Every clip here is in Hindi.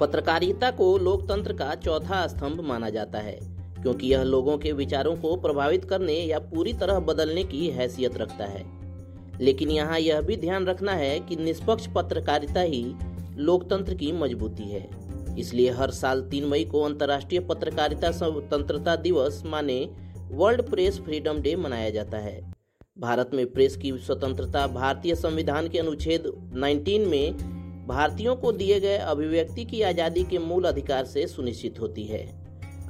पत्रकारिता को लोकतंत्र का चौथा स्तंभ माना जाता है, क्योंकि यह लोगों के विचारों को प्रभावित करने या पूरी तरह बदलने की हैसियत रखता है। लेकिन यहाँ यह भी ध्यान रखना है कि निष्पक्ष पत्रकारिता ही लोकतंत्र की मजबूती है। इसलिए हर साल तीन मई को अंतर्राष्ट्रीय पत्रकारिता स्वतंत्रता दिवस माने वर्ल्ड प्रेस फ्रीडम डे मनाया जाता है। भारत में प्रेस की स्वतंत्रता भारतीय संविधान के अनुच्छेद 19 में भारतीयों को दिए गए अभिव्यक्ति की आज़ादी के मूल अधिकार से सुनिश्चित होती है।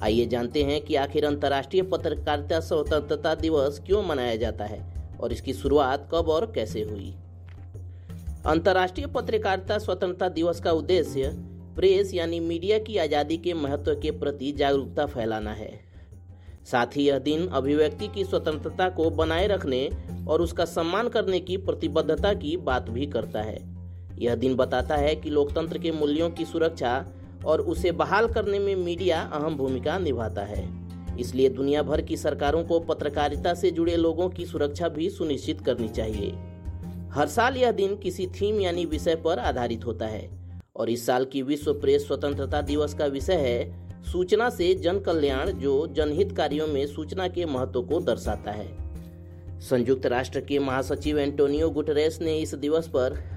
आइए जानते हैं कि आखिर अंतर्राष्ट्रीय पत्रकारिता स्वतंत्रता दिवस क्यों मनाया जाता है और इसकी शुरुआत कब और कैसे हुई। अंतर्राष्ट्रीय पत्रकारिता स्वतंत्रता दिवस का उद्देश्य प्रेस यानी मीडिया की आज़ादी के महत्व के प्रति जागरूकता फैलाना है। साथ ही यह दिन अभिव्यक्ति की स्वतंत्रता को बनाए रखने और उसका सम्मान करने की प्रतिबद्धता की बात भी करता है। यह दिन बताता है कि लोकतंत्र के मूल्यों की सुरक्षा और उसे बहाल करने में मीडिया अहम भूमिका निभाता है। इसलिए दुनिया भर की सरकारों को पत्रकारिता से जुड़े लोगों की सुरक्षा भी सुनिश्चित करनी चाहिए। हर साल यह दिन किसी थीम यानी विषय पर आधारित होता है और इस साल की विश्व प्रेस स्वतंत्रता दिवस का विषय है सूचना से जन कल्याण जो जनहित कार्यों में सूचना के महत्व को दर्शाता है। संयुक्त राष्ट्र के महासचिव एंटोनियो गुटरेस ने इस दिवस पर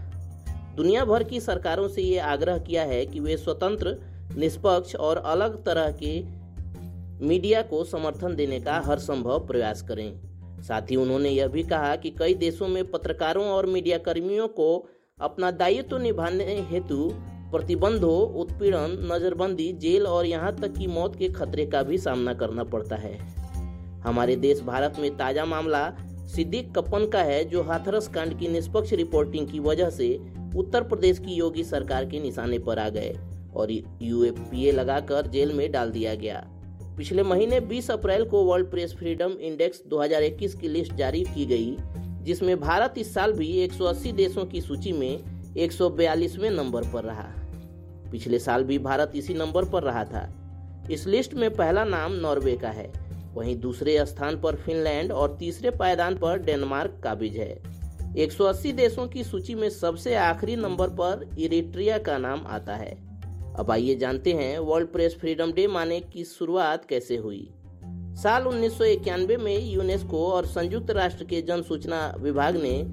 दुनिया भर की सरकारों से ये आग्रह किया है कि वे स्वतंत्र, निष्पक्ष और अलग तरह के मीडिया को समर्थन देने का हर संभव प्रयास करें। साथ ही उन्होंने यह भी कहा कि कई देशों में पत्रकारों और मीडिया कर्मियों को अपना दायित्व निभाने हेतु प्रतिबंधों, उत्पीड़न, नजरबंदी, जेल और यहाँ तक कि मौत के खतरे का भी सामना करना पड़ता है। हमारे देश भारत में ताज़ा मामला सिद्दीक कप्पन का है, जो हाथरस कांड की निष्पक्ष रिपोर्टिंग की वजह से उत्तर प्रदेश की योगी सरकार के निशाने पर आ गए और यूएपीए लगाकर जेल में डाल दिया गया। पिछले महीने 20 अप्रैल को वर्ल्ड प्रेस फ्रीडम इंडेक्स 2021 की लिस्ट जारी की गई, जिसमें भारत इस साल भी 180 देशों की सूची में 142वें नंबर पर रहा। पिछले साल भी भारत इसी नंबर पर रहा था। इस लिस्ट में पहला नाम नॉर्वे का है। वहीं दूसरे स्थान पर फिनलैंड और तीसरे पायदान पर डेनमार्क काबिज है। 180 देशों की सूची में सबसे आखिरी नंबर पर इरिट्रिया का नाम आता है। अब आइए जानते हैं वर्ल्ड प्रेस फ्रीडम डे माने की शुरुआत कैसे हुई। साल उन्नीस सौ इक्यानवे में यूनेस्को और संयुक्त राष्ट्र के जन सूचना विभाग ने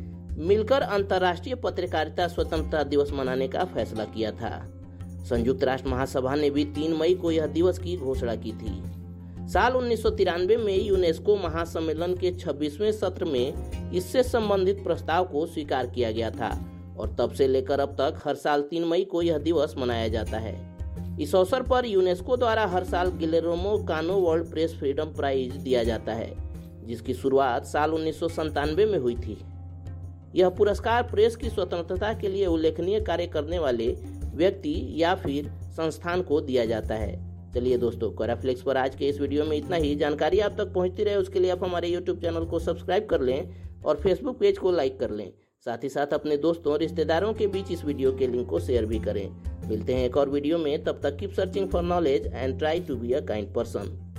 मिलकर अंतर्राष्ट्रीय पत्रकारिता स्वतंत्रता दिवस मनाने का फैसला किया था। संयुक्त राष्ट्र महासभा ने भी तीन मई को यह दिवस की घोषणा की थी। साल उन्नीस सौ तिरानवे में यूनेस्को महासम्मेलन के 26वें सत्र में इससे संबंधित प्रस्ताव को स्वीकार किया गया था। और तब से लेकर अब तक हर साल तीन मई को यह दिवस मनाया जाता है। इस अवसर पर यूनेस्को द्वारा हर साल गिलेरोमो कानो वर्ल्ड प्रेस फ्रीडम प्राइज दिया जाता है, जिसकी शुरुआत साल उन्नीस में हुई थी। यह पुरस्कार प्रेस की स्वतंत्रता के लिए उल्लेखनीय कार्य करने वाले व्यक्ति या फिर संस्थान को दिया जाता है। चलिए दोस्तों कोराफ्लेक्स पर आज के इस वीडियो में इतना ही। जानकारी आप तक पहुँचती रहे, उसके लिए आप हमारे यूट्यूब चैनल को सब्सक्राइब कर लें और फेसबुक पेज को लाइक कर लें। साथ ही साथ अपने दोस्तों रिश्तेदारों के बीच इस वीडियो के लिंक को शेयर भी करें। मिलते हैं एक और वीडियो में। तब तक keep searching for knowledge and try to be a kind person